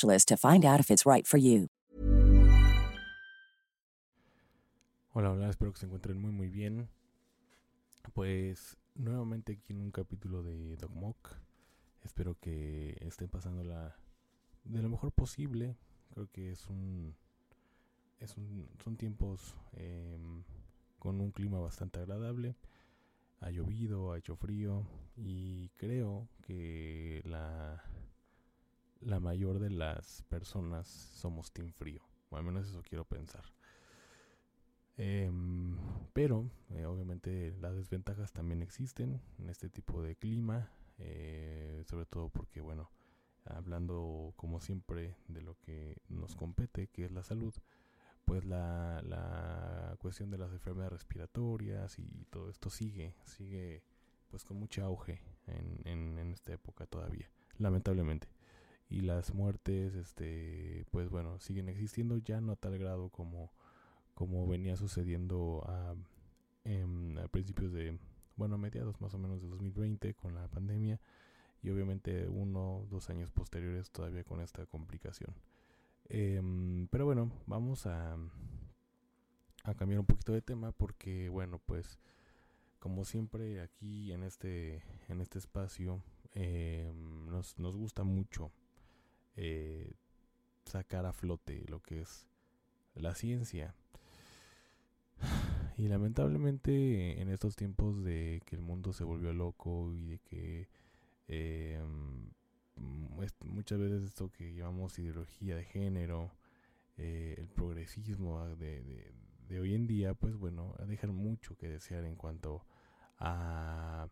to find out if it's right for you. Hola, hola, espero que se encuentren muy muy bien. Pues nuevamente aquí en un capítulo de Dogmok. Espero que estén pasándola de lo mejor posible. Creo que es un, es un son tiempos em, con un clima bastante agradable. Ha llovido, ha hecho frío y creo que la la mayor de las personas somos team frío. O al menos eso quiero pensar. Em, pero eh, obviamente las desventajas también existen en este tipo de clima. Eh, sobre todo porque, bueno, hablando como siempre de lo que nos compete, que es la salud, pues la, la cuestión de las enfermedades respiratorias y todo esto sigue, sigue pues con mucho auge en, en esta época todavía, lamentablemente y las muertes este pues bueno siguen existiendo ya no a tal grado como como venía sucediendo a, a principios de bueno a mediados más o menos de 2020 con la pandemia y obviamente uno dos años posteriores todavía con esta complicación. Em, pero bueno vamos a a cambiar un poquito de tema porque bueno pues como siempre aquí en este en este espacio em, nos, nos gusta mucho eh, sacar a flote lo que es la ciencia. Y lamentablemente en estos tiempos de que el mundo se volvió loco y de que eh, muchas veces esto que llamamos ideología de género, eh, el progresismo de, de, hoy en día, pues bueno, dejar mucho que desear en cuanto a,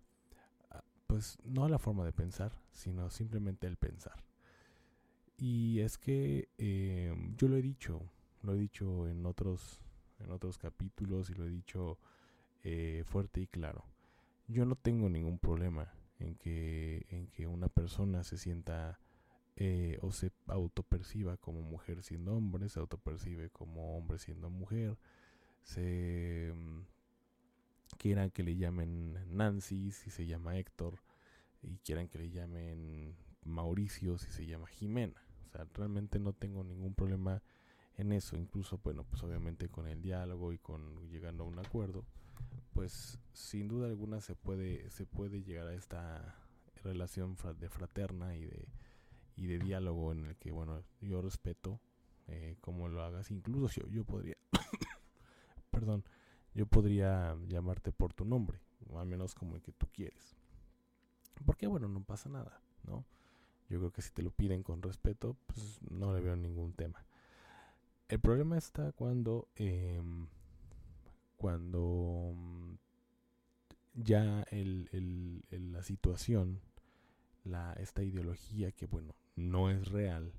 pues no a la forma de pensar, sino simplemente el pensar. Y es que eh, yo lo he dicho, lo he dicho en otros, en otros capítulos y lo he dicho eh, fuerte y claro. Yo no tengo ningún problema en que, en que una persona se sienta eh, o se autoperciba como mujer siendo hombre, se autopercibe como hombre siendo mujer, se mm, quieran que le llamen Nancy si se llama Héctor y quieran que le llamen Mauricio si se llama Jimena. Sea, realmente no tengo ningún problema en eso. Incluso, bueno, pues obviamente con el diálogo y con llegando a un acuerdo, pues sin duda alguna se puede, se puede llegar a esta relación de fraterna y de, y de diálogo en el que, bueno, yo respeto eh, cómo lo hagas. Incluso yo, yo podría, perdón, yo podría llamarte por tu nombre, o al menos como el que tú quieres. Porque, bueno, no pasa nada, ¿no? Yo creo que si te lo piden con respeto, pues no le veo ningún tema. El problema está cuando, em, cuando mm, ya el, la situación, la, esta ideología que, bueno, no es real,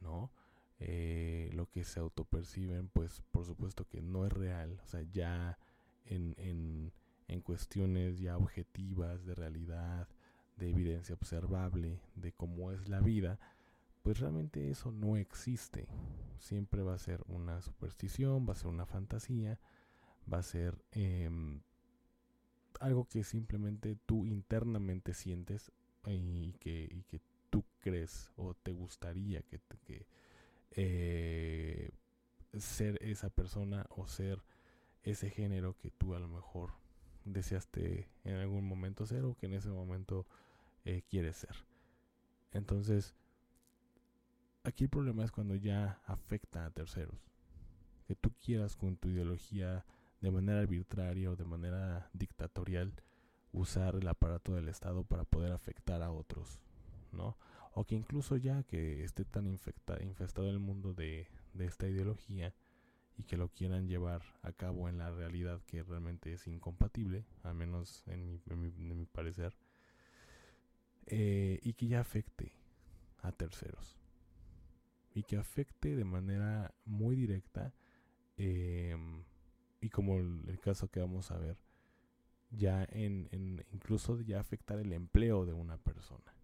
¿no? Eh, lo que se autoperciben, pues por supuesto que no es real, o sea, ya en, en, en cuestiones ya objetivas de realidad, de evidencia observable de cómo es la vida, pues realmente eso no existe. Siempre va a ser una superstición, va a ser una fantasía, va a ser em, algo que simplemente tú internamente sientes y que, y que tú crees o te gustaría que, que eh, ser esa persona o ser ese género que tú a lo mejor deseaste en algún momento ser o que en ese momento eh, quiere ser. Entonces, aquí el problema es cuando ya afecta a terceros. Que tú quieras con tu ideología de manera arbitraria o de manera dictatorial usar el aparato del Estado para poder afectar a otros, ¿no? O que incluso ya que esté tan infestado el mundo de, esta ideología y que lo quieran llevar a cabo en la realidad que realmente es incompatible, al menos en mi, parecer, eh, y que ya afecte a terceros. Y que afecte de manera muy directa em, y como el, caso que vamos a ver ya en, en, incluso ya afectar el empleo de una persona.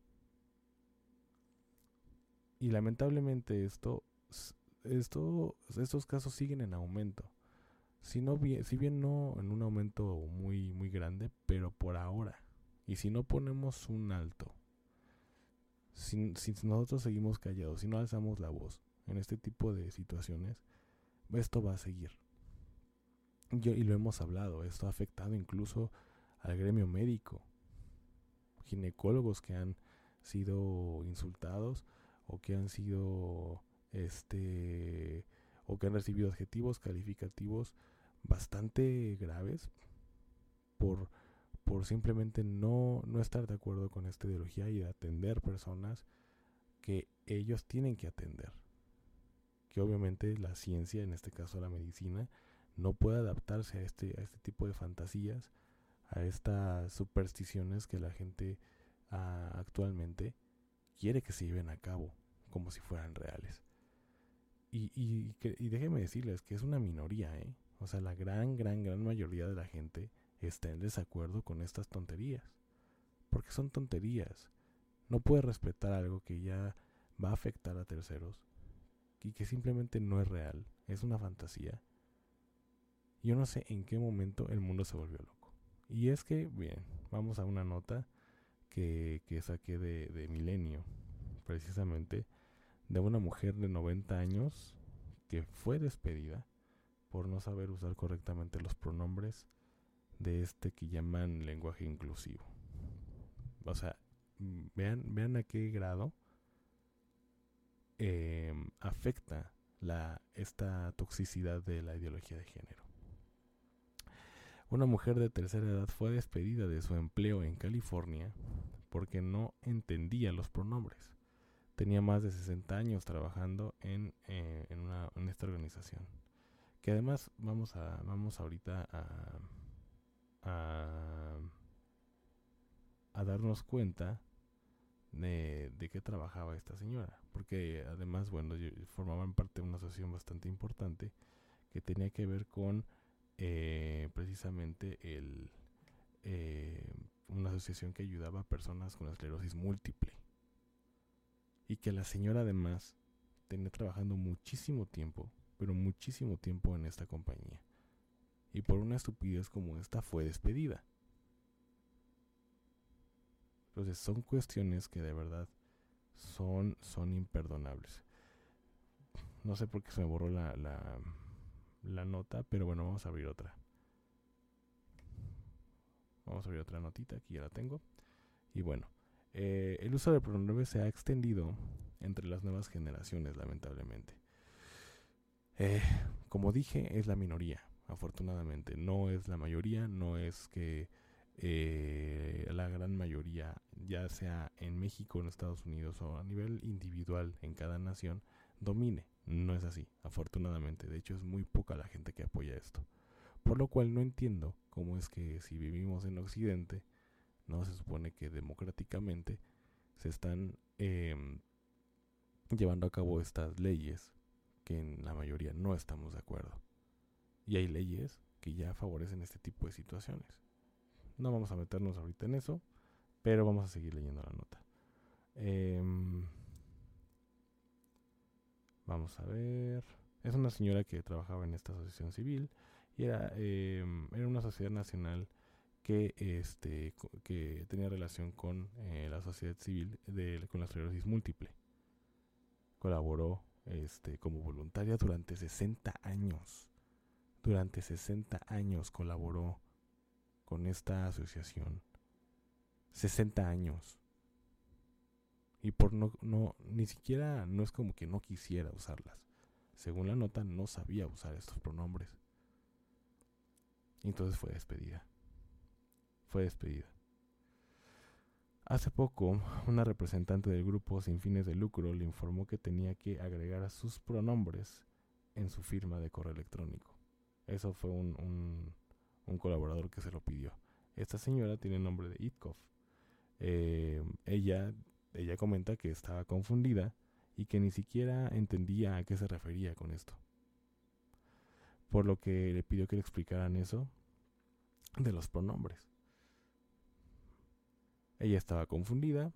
Y lamentablemente esto esto estos casos siguen en aumento. Si no si bien no en un aumento muy muy grande pero por ahora y si no ponemos un alto si, nosotros seguimos callados, si no alzamos la voz en este tipo de situaciones, esto va a seguir. Yo, y lo hemos hablado, esto ha afectado incluso al gremio médico, ginecólogos que han sido insultados o que han sido este o que han recibido adjetivos calificativos bastante graves por por simplemente no, no estar de acuerdo con esta ideología y atender personas que ellos tienen que atender. Que obviamente la ciencia, en este caso la medicina, no puede adaptarse a este, a este tipo de fantasías, a estas supersticiones que la gente ah, actualmente quiere que se lleven a cabo como si fueran reales. Y, y, y déjenme decirles que es una minoría, ¿eh? O sea, la gran, gran, gran mayoría de la gente está en desacuerdo con estas tonterías. Porque son tonterías. No puede respetar algo que ya va a afectar a terceros y que simplemente no es real, es una fantasía. Yo no sé en qué momento el mundo se volvió loco. Y es que, bien, vamos a una nota que, que saqué de, de Milenio, precisamente, de una mujer de 90 años que fue despedida por no saber usar correctamente los pronombres de este que llaman lenguaje inclusivo. O sea, vean, vean a qué grado em, afecta la, esta toxicidad de la ideología de género. Una mujer de tercera edad fue despedida de su empleo en California porque no entendía los pronombres. Tenía más de 60 años trabajando en, eh, en, una, en esta organización. Que además vamos a vamos ahorita a a, darnos cuenta de, de qué trabajaba esta señora. Porque además, bueno, formaban parte de una asociación bastante importante que tenía que ver con eh, precisamente el, eh, una asociación que ayudaba a personas con esclerosis múltiple. Y que la señora además tenía trabajando muchísimo tiempo, pero muchísimo tiempo en esta compañía y por una estupidez como esta fue despedida. Entonces son cuestiones que de verdad son, son imperdonables. No sé por qué se me borró la, la, nota, pero bueno, vamos a abrir otra. Vamos a abrir otra notita, aquí ya la tengo. Y bueno, eh, el uso de pronombres se ha extendido entre las nuevas generaciones, lamentablemente. Eh, como dije, es la minoría afortunadamente. No es la mayoría, no es que eh, la gran mayoría, ya sea en México, en Estados Unidos o a nivel individual en cada nación, domine. No es así, afortunadamente. De hecho, es muy poca la gente que apoya esto. Por lo cual no entiendo cómo es que si vivimos en Occidente, no se supone que democráticamente se están em, llevando a cabo estas leyes que en la mayoría no estamos de acuerdo. Y hay leyes que ya favorecen este tipo de situaciones. No vamos a meternos ahorita en eso, pero vamos a seguir leyendo la nota. Em, vamos a ver. Es una señora que trabajaba en esta asociación civil y era, em, era una sociedad nacional que, este, que tenía relación con eh, la sociedad civil de, con la esclerosis múltiple. Colaboró este, como voluntaria durante 60 años. Durante 60 años colaboró con esta asociación. 60 años. Y por no, no, ni siquiera, no es como que no quisiera usarlas. Según la nota, no sabía usar estos pronombres. Y entonces fue despedida. Fue despedida. Hace poco, una representante del grupo sin fines de lucro le informó que tenía que agregar sus pronombres en su firma de correo electrónico. Eso fue un, un, colaborador que se lo pidió. Esta señora tiene el nombre de Itkov. Eh, ella, ella comenta que estaba confundida y que ni siquiera entendía a qué se refería con esto. Por lo que le pidió que le explicaran eso de los pronombres. Ella estaba confundida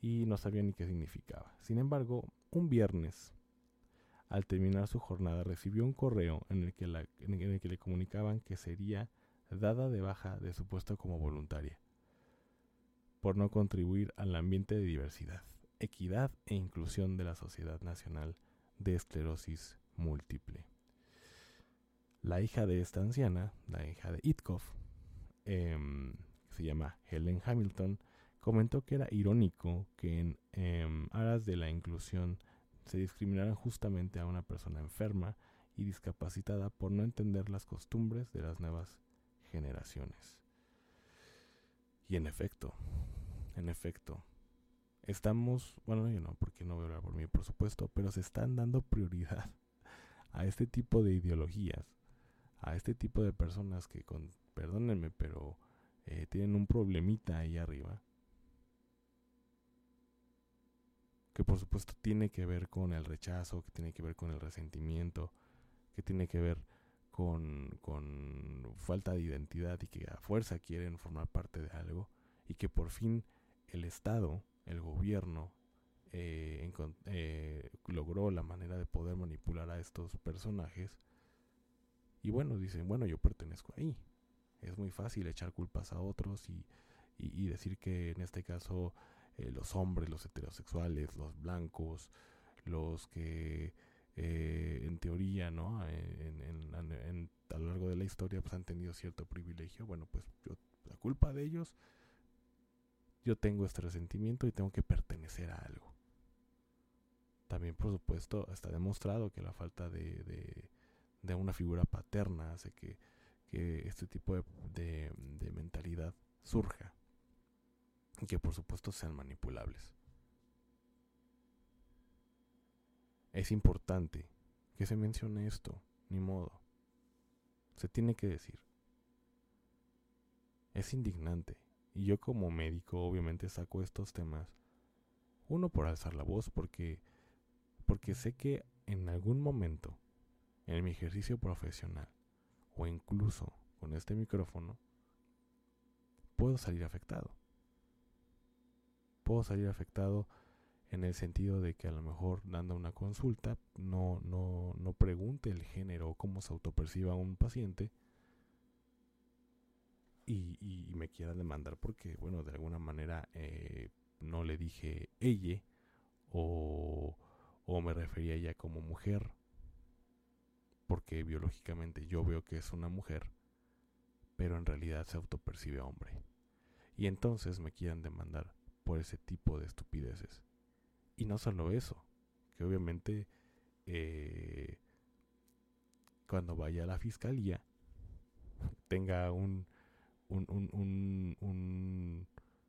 y no sabía ni qué significaba. Sin embargo, un viernes, al terminar su jornada, recibió un correo en el que, en el que le comunicaban que sería dada de baja de su puesto como voluntaria por no contribuir al ambiente de diversidad equidad e inclusión de la Sociedad Nacional de Esclerosis Múltiple. La hija de esta anciana, la hija de Itkov, em, se llama Helen Hamilton, comentó que era irónico que en em, aras de la inclusión se discriminara justamente a una persona enferma y discapacitada por no entender las costumbres de las nuevas generaciones. Y en efecto, en efecto, estamos, bueno, yo no, porque no voy a hablar por mí, por supuesto, pero se están dando prioridad a este tipo de ideologías, a este tipo de personas que, con, perdónenme, pero eh, tienen un problemita ahí arriba, que por supuesto tiene que ver con el rechazo, que tiene que ver con el resentimiento, que tiene que ver con, con falta de identidad y que a fuerza quieren formar parte de algo y que por fin el Estado el gobierno eh, eh, logró la manera de poder manipular a estos personajes. Y bueno, dicen, bueno, yo pertenezco ahí. Es muy fácil echar culpas a otros y, y, decir que en este caso eh, los hombres, los heterosexuales, los blancos, los que en teoría, ¿no? A lo largo de la historia pues han tenido cierto privilegio. Bueno, pues yo, la culpa de ellos yo tengo este resentimiento y tengo que pertenecer a algo. También, por supuesto, está demostrado que la falta de, una figura paterna hace que, este tipo de mentalidad surja que, por supuesto, sean manipulables. Es importante que se mencione esto, ni modo. Se tiene que decir. Es indignante y yo como médico obviamente saco estos temas. Uno por alzar la voz porque porque sé que en algún momento en mi ejercicio profesional o incluso con este micrófono puedo salir afectado. Puedo salir afectado en el sentido de que a lo mejor dando una consulta no, no, no pregunte el género o cómo se autoperciba un paciente, y, me quiera demandar porque, bueno, de alguna manera eh, no le dije ella o, o me refería a ella como mujer, porque biológicamente yo veo que es una mujer, pero en realidad se autopercibe hombre. Y entonces me quieran demandar por ese tipo de estupideces. Y no solo eso, que obviamente eh, cuando vaya a la fiscalía tenga un un, un, un, un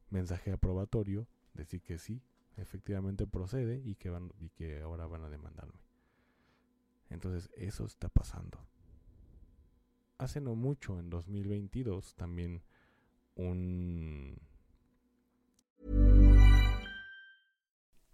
mensaje aprobatorio, decir que sí, efectivamente procede y que, van, y que ahora van a demandarme. Entonces eso está pasando. Hace no mucho, en 2022, también un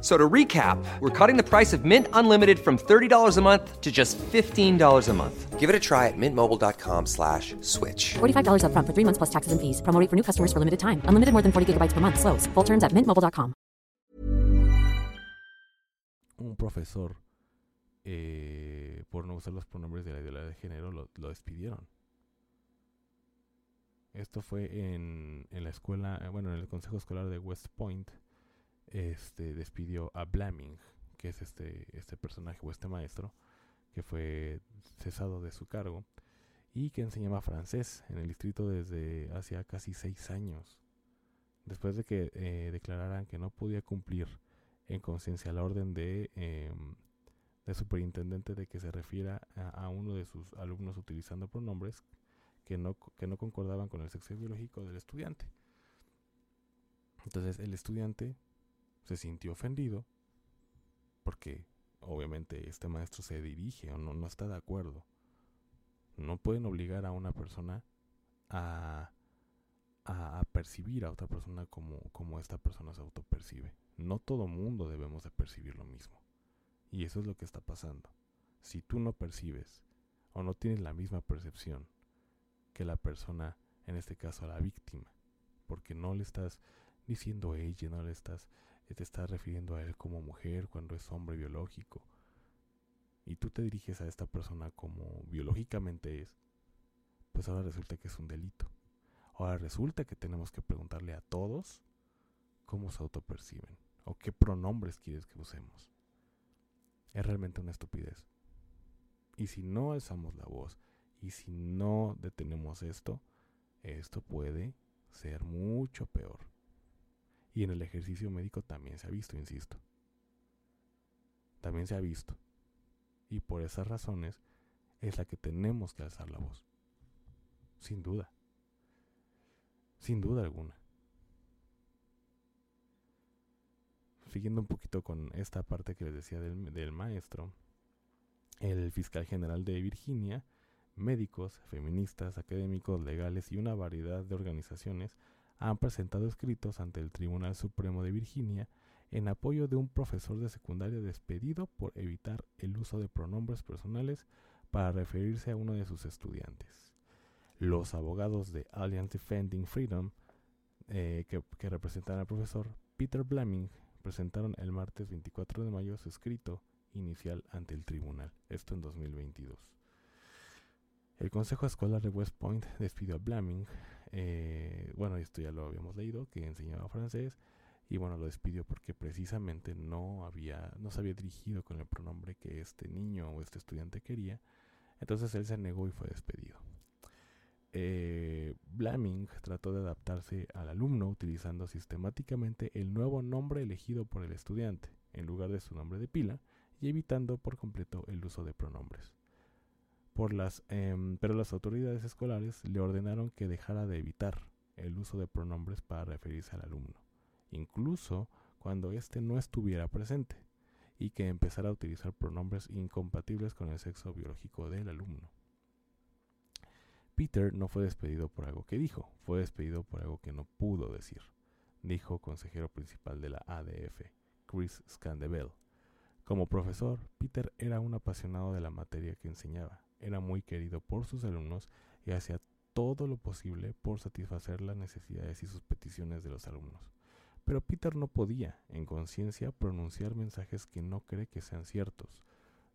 So to recap, we're cutting the price of Mint Unlimited from $30 a month to just $15 a month. Give it a try at mintmobile.com slash switch. $45 upfront for three months plus taxes and fees. Promo for new customers for limited time. Unlimited more than 40 gigabytes per month. Slows. Full terms at mintmobile.com. Un profesor, eh, por no usar los pronombres de la ideología de género, lo, lo despidieron. Esto fue en, en, la escuela, eh, bueno, en el consejo escolar de West Point. Este despidió a Blaming, que es este, este personaje o este maestro, que fue cesado de su cargo y que enseñaba francés en el distrito desde hacía casi seis años. Después de que eh, declararan que no podía cumplir en conciencia la orden de, eh, de superintendente de que se refiera a, a, uno de sus alumnos utilizando pronombres que no, que no concordaban con el sexo biológico del estudiante. Entonces el estudiante se sintió ofendido porque obviamente este maestro se dirige o no, no está de acuerdo. No pueden obligar a una persona a, a, percibir a otra persona como, como esta persona se autopercibe. No todo mundo debemos de percibir lo mismo. Y eso es lo que está pasando. Si tú no percibes o no tienes la misma percepción que la persona, en este caso la víctima, porque no le estás diciendo ella, no le estás te estás refiriendo a él como mujer cuando es hombre biológico. Y tú te diriges a esta persona como biológicamente es, pues ahora resulta que es un delito. Ahora resulta que tenemos que preguntarle a todos cómo se autoperciben o qué pronombres quieres que usemos. Es realmente una estupidez. Y si no alzamos la voz y si no detenemos esto, esto puede ser mucho peor. Y en el ejercicio médico también se ha visto, insisto. También se ha visto. Y por esas razones es la que tenemos que alzar la voz. Sin duda. Sin duda alguna. Siguiendo un poquito con esta parte que les decía del, del maestro, el fiscal general de Virginia, médicos, feministas, académicos, legales y una variedad de organizaciones han presentado escritos ante el Tribunal Supremo de Virginia en apoyo de un profesor de secundaria despedido por evitar el uso de pronombres personales para referirse a uno de sus estudiantes. Los abogados de Alliance Defending Freedom, eh, que, que, representan al profesor Peter Blaming, presentaron el martes 24 de mayo su escrito inicial ante el tribunal, esto en 2022. El Consejo Escolar de West Point despidió a Blaming eh, bueno, esto ya lo habíamos leído, que enseñaba francés y bueno, lo despidió porque precisamente no había, no se había dirigido con el pronombre que este niño o este estudiante quería. Entonces él se negó y fue despedido. Eh, Blaming trató de adaptarse al alumno utilizando sistemáticamente el nuevo nombre elegido por el estudiante en lugar de su nombre de pila y evitando por completo el uso de pronombres por las, eh, pero las autoridades escolares le ordenaron que dejara de evitar el uso de pronombres para referirse al alumno, incluso cuando éste no estuviera presente, y que empezara a utilizar pronombres incompatibles con el sexo biológico del alumno. Peter no fue despedido por algo que dijo, fue despedido por algo que no pudo decir, dijo consejero principal de la ADF, Chris Scandebell. Como profesor, Peter era un apasionado de la materia que enseñaba, era muy querido por sus alumnos y hacía todo lo posible por satisfacer las necesidades y sus peticiones de los alumnos. Pero Peter no podía, en conciencia, pronunciar mensajes que no cree que sean ciertos.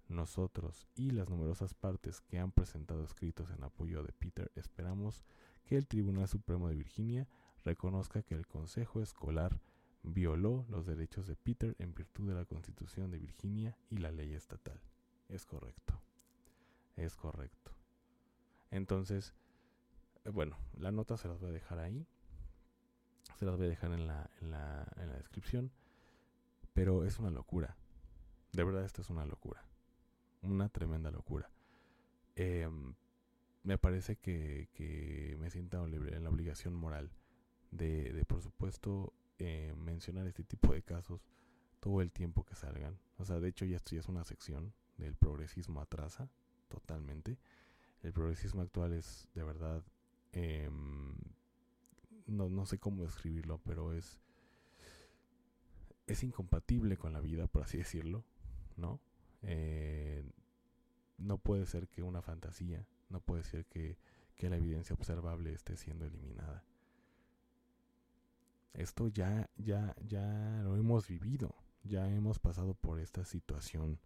Nosotros y las numerosas partes que han presentado escritos en apoyo de Peter esperamos que el Tribunal Supremo de Virginia reconozca que el Consejo Escolar violó los derechos de Peter en virtud de la Constitución de Virginia y la ley estatal. Es correcto. Es correcto. Entonces, eh, bueno, la nota se las voy a dejar ahí. Se las voy a dejar en la, en la, en la descripción. Pero es una locura. De verdad, esto es una locura. Una tremenda locura. Em, me parece que, que me siento en la obligación moral de, de por supuesto, eh, mencionar este tipo de casos todo el tiempo que salgan. O sea, de hecho ya esto ya es una sección del progresismo atrasa totalmente. El progresismo actual es de verdad, em, no, no sé cómo describirlo, pero es, es incompatible con la vida, por así decirlo, ¿no? Eh, no puede ser que una fantasía, no puede ser que, que la evidencia observable esté siendo eliminada. Esto ya, ya, ya lo hemos vivido, ya hemos pasado por esta situación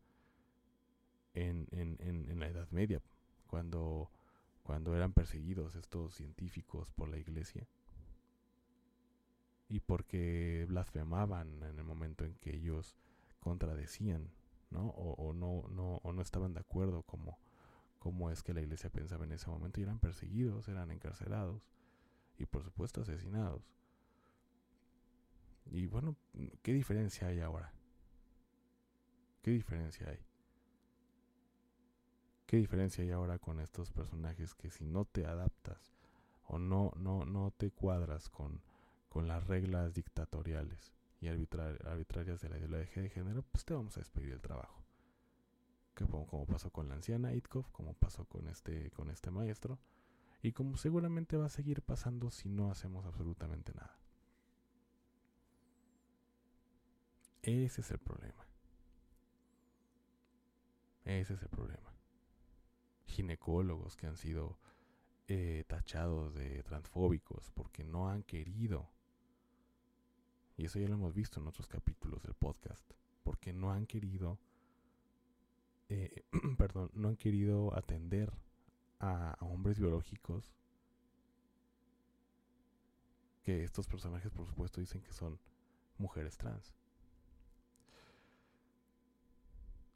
en, en, en, la Edad Media, cuando, cuando eran perseguidos estos científicos por la iglesia y porque blasfemaban en el momento en que ellos contradecían, ¿no? O, no, no, o no estaban de acuerdo como, como es que la iglesia pensaba en ese momento y eran perseguidos, eran encarcelados y por supuesto asesinados. Y bueno, ¿qué diferencia hay ahora? ¿Qué diferencia hay? ¿Qué diferencia hay ahora con estos personajes que si no te adaptas o no, no, no te cuadras con, con las reglas dictatoriales y arbitrarias de la ideología de género, pues te vamos a despedir del trabajo? Como, como pasó con la anciana Itkov, como pasó con este, con este maestro, y como seguramente va a seguir pasando si no hacemos absolutamente nada. Ese es el problema. Ese es el problema. Ginecólogos que han sido eh, tachados de transfóbicos porque no han querido. Y eso ya lo hemos visto en otros capítulos del podcast. Porque no han querido, eh, perdón, no han querido atender a hombres biológicos que estos personajes por supuesto dicen que son mujeres trans.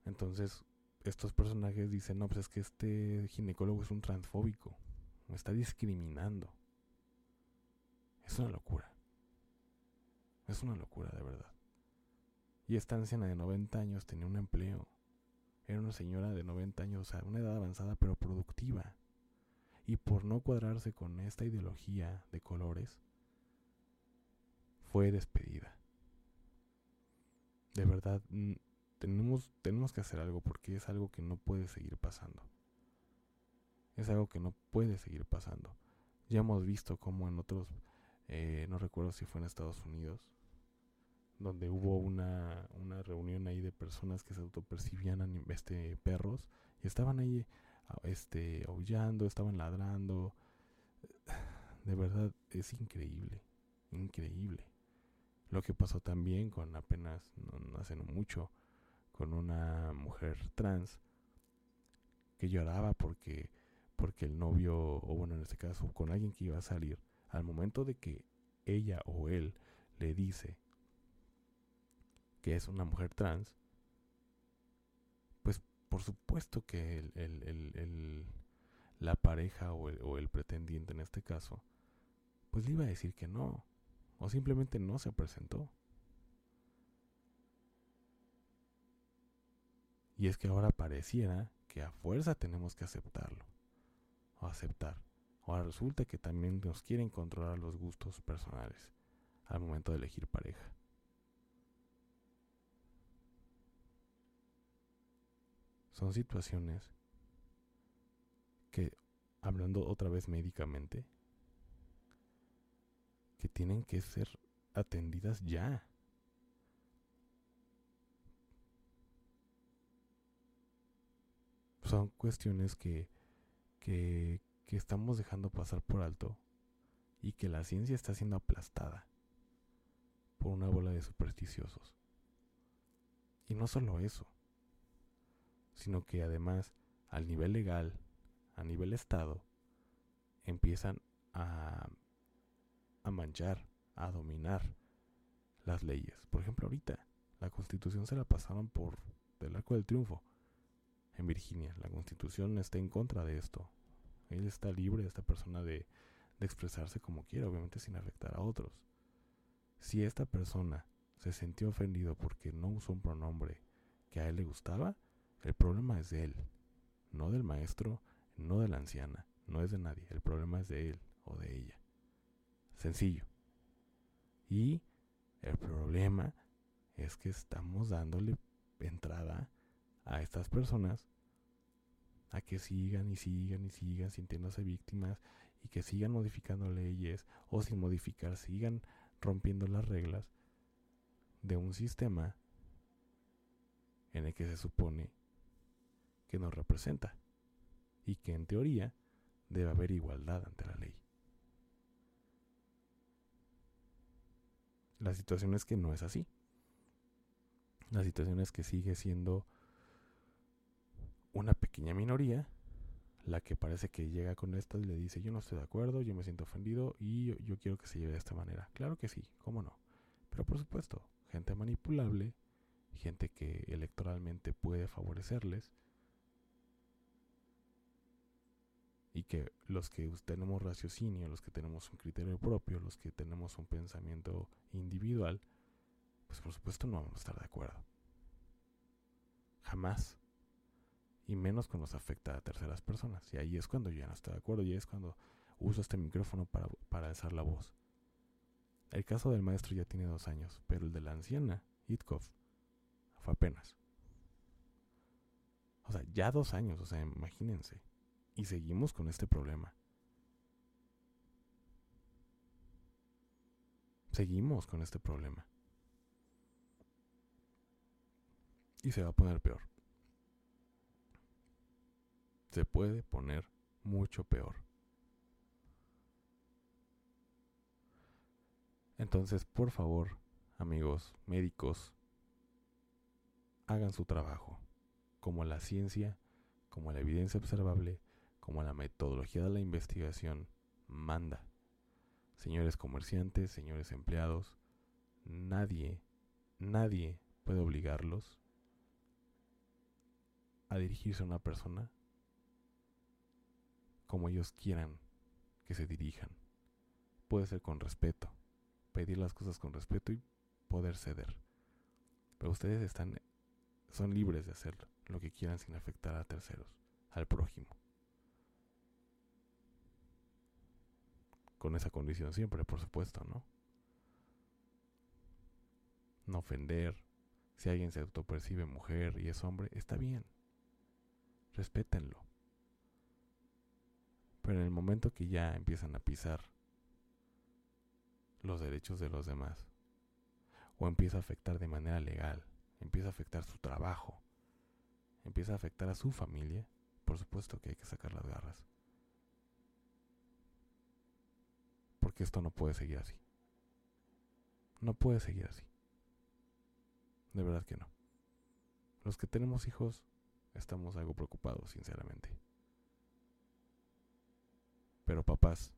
Entonces, estos personajes dicen, no, pues es que este ginecólogo es un transfóbico, me está discriminando. Es una locura. Es una locura, de verdad. Y esta anciana de 90 años tenía un empleo. Era una señora de 90 años, o sea, una edad avanzada pero productiva. Y por no cuadrarse con esta ideología de colores, fue despedida. De verdad, tenemos, tenemos que hacer algo porque es algo que no puede seguir pasando. Es algo que no puede seguir pasando. Ya hemos visto cómo en otros, eh, no recuerdo si fue en Estados Unidos, donde hubo una, una reunión ahí de personas que se autopercibían este, perros y estaban ahí este, aullando, estaban ladrando. De verdad es increíble, increíble. Lo que pasó también con apenas, no hace mucho, con una mujer trans que lloraba porque porque el novio o bueno en este caso con alguien que iba a salir al momento de que ella o él le dice que es una mujer trans pues por supuesto que el, el, la pareja o o el pretendiente en este caso pues le iba a decir que no o simplemente no se presentó Y es que ahora pareciera que a fuerza tenemos que aceptarlo. O aceptar. Ahora resulta que también nos quieren controlar los gustos personales al momento de elegir pareja. Son situaciones que, hablando otra vez médicamente, que tienen que ser atendidas ya. Son cuestiones que, que, estamos dejando pasar por alto y que la ciencia está siendo aplastada por una bola de supersticiosos. Y no solo eso, sino que además al nivel legal, a nivel Estado, empiezan a, a manchar, a dominar las leyes. Por ejemplo, ahorita la constitución se la pasaron por el arco del triunfo en Virginia. La constitución está en contra de esto. Él está libre, esta persona, de, de expresarse como quiera, obviamente sin afectar a otros. Si esta persona se sintió ofendido porque no usó un pronombre que a él le gustaba, el problema es de él, no del maestro, no de la anciana, no es de nadie. El problema es de él o de ella. Sencillo. Y el problema es que estamos dándole entrada a estas personas a que sigan y sigan y sigan sintiéndose víctimas y que sigan modificando leyes o sin modificar sigan rompiendo las reglas de un sistema en el que se supone que nos representa y que en teoría debe haber igualdad ante la ley. La situación es que no es así. La situación es que sigue siendo una pequeña minoría la que parece que llega con esto y le dice yo no estoy de acuerdo, yo me siento ofendido y yo, yo, quiero que se lleve de esta manera. Claro que sí, cómo no. Pero por supuesto, gente manipulable, gente que electoralmente puede favorecerles y que los que tenemos raciocinio, los que tenemos un criterio propio, los que tenemos un pensamiento individual, pues por supuesto no vamos a estar de acuerdo. Jamás. Y menos cuando nos afecta a terceras personas. Y ahí es cuando yo ya no estoy de acuerdo, y es cuando uso este micrófono para, para alzar la voz. El caso del maestro ya tiene dos años, pero el de la anciana, Itkov, fue apenas. O sea, ya dos años, o sea, imagínense. Y seguimos con este problema. Seguimos con este problema. Y se va a poner peor. Se puede poner mucho peor. Entonces, por favor, amigos médicos, hagan su trabajo, como la ciencia, como la evidencia observable, como la metodología de la investigación manda. Señores comerciantes, señores empleados, nadie, nadie puede obligarlos a dirigirse a una persona como ellos quieran que se dirijan. Puede ser con respeto, pedir las cosas con respeto y poder ceder. Pero ustedes están son libres de hacer lo que quieran sin afectar a terceros, al prójimo. con esa condición siempre, por supuesto, ¿no? No ofender. Si alguien se autopercibe mujer y es hombre, está bien. Respétenlo. Pero en el momento que ya empiezan a pisar los derechos de los demás, o empieza a afectar de manera legal, empieza a afectar su trabajo, empieza a afectar a su familia, por supuesto que hay que sacar las garras. porque esto no puede seguir así. No puede seguir así. De verdad que no. Los que tenemos hijos estamos algo preocupados, sinceramente. Pero papás,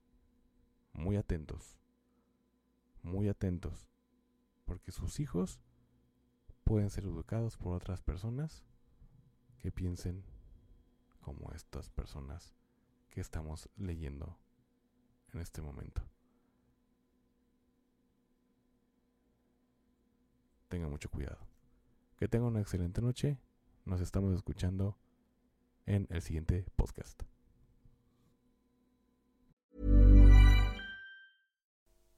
muy atentos, muy atentos, porque sus hijos pueden ser educados por otras personas que piensen como estas personas que estamos leyendo en este momento. tenga mucho cuidado. Que tenga una excelente noche. Nos estamos escuchando en el siguiente podcast.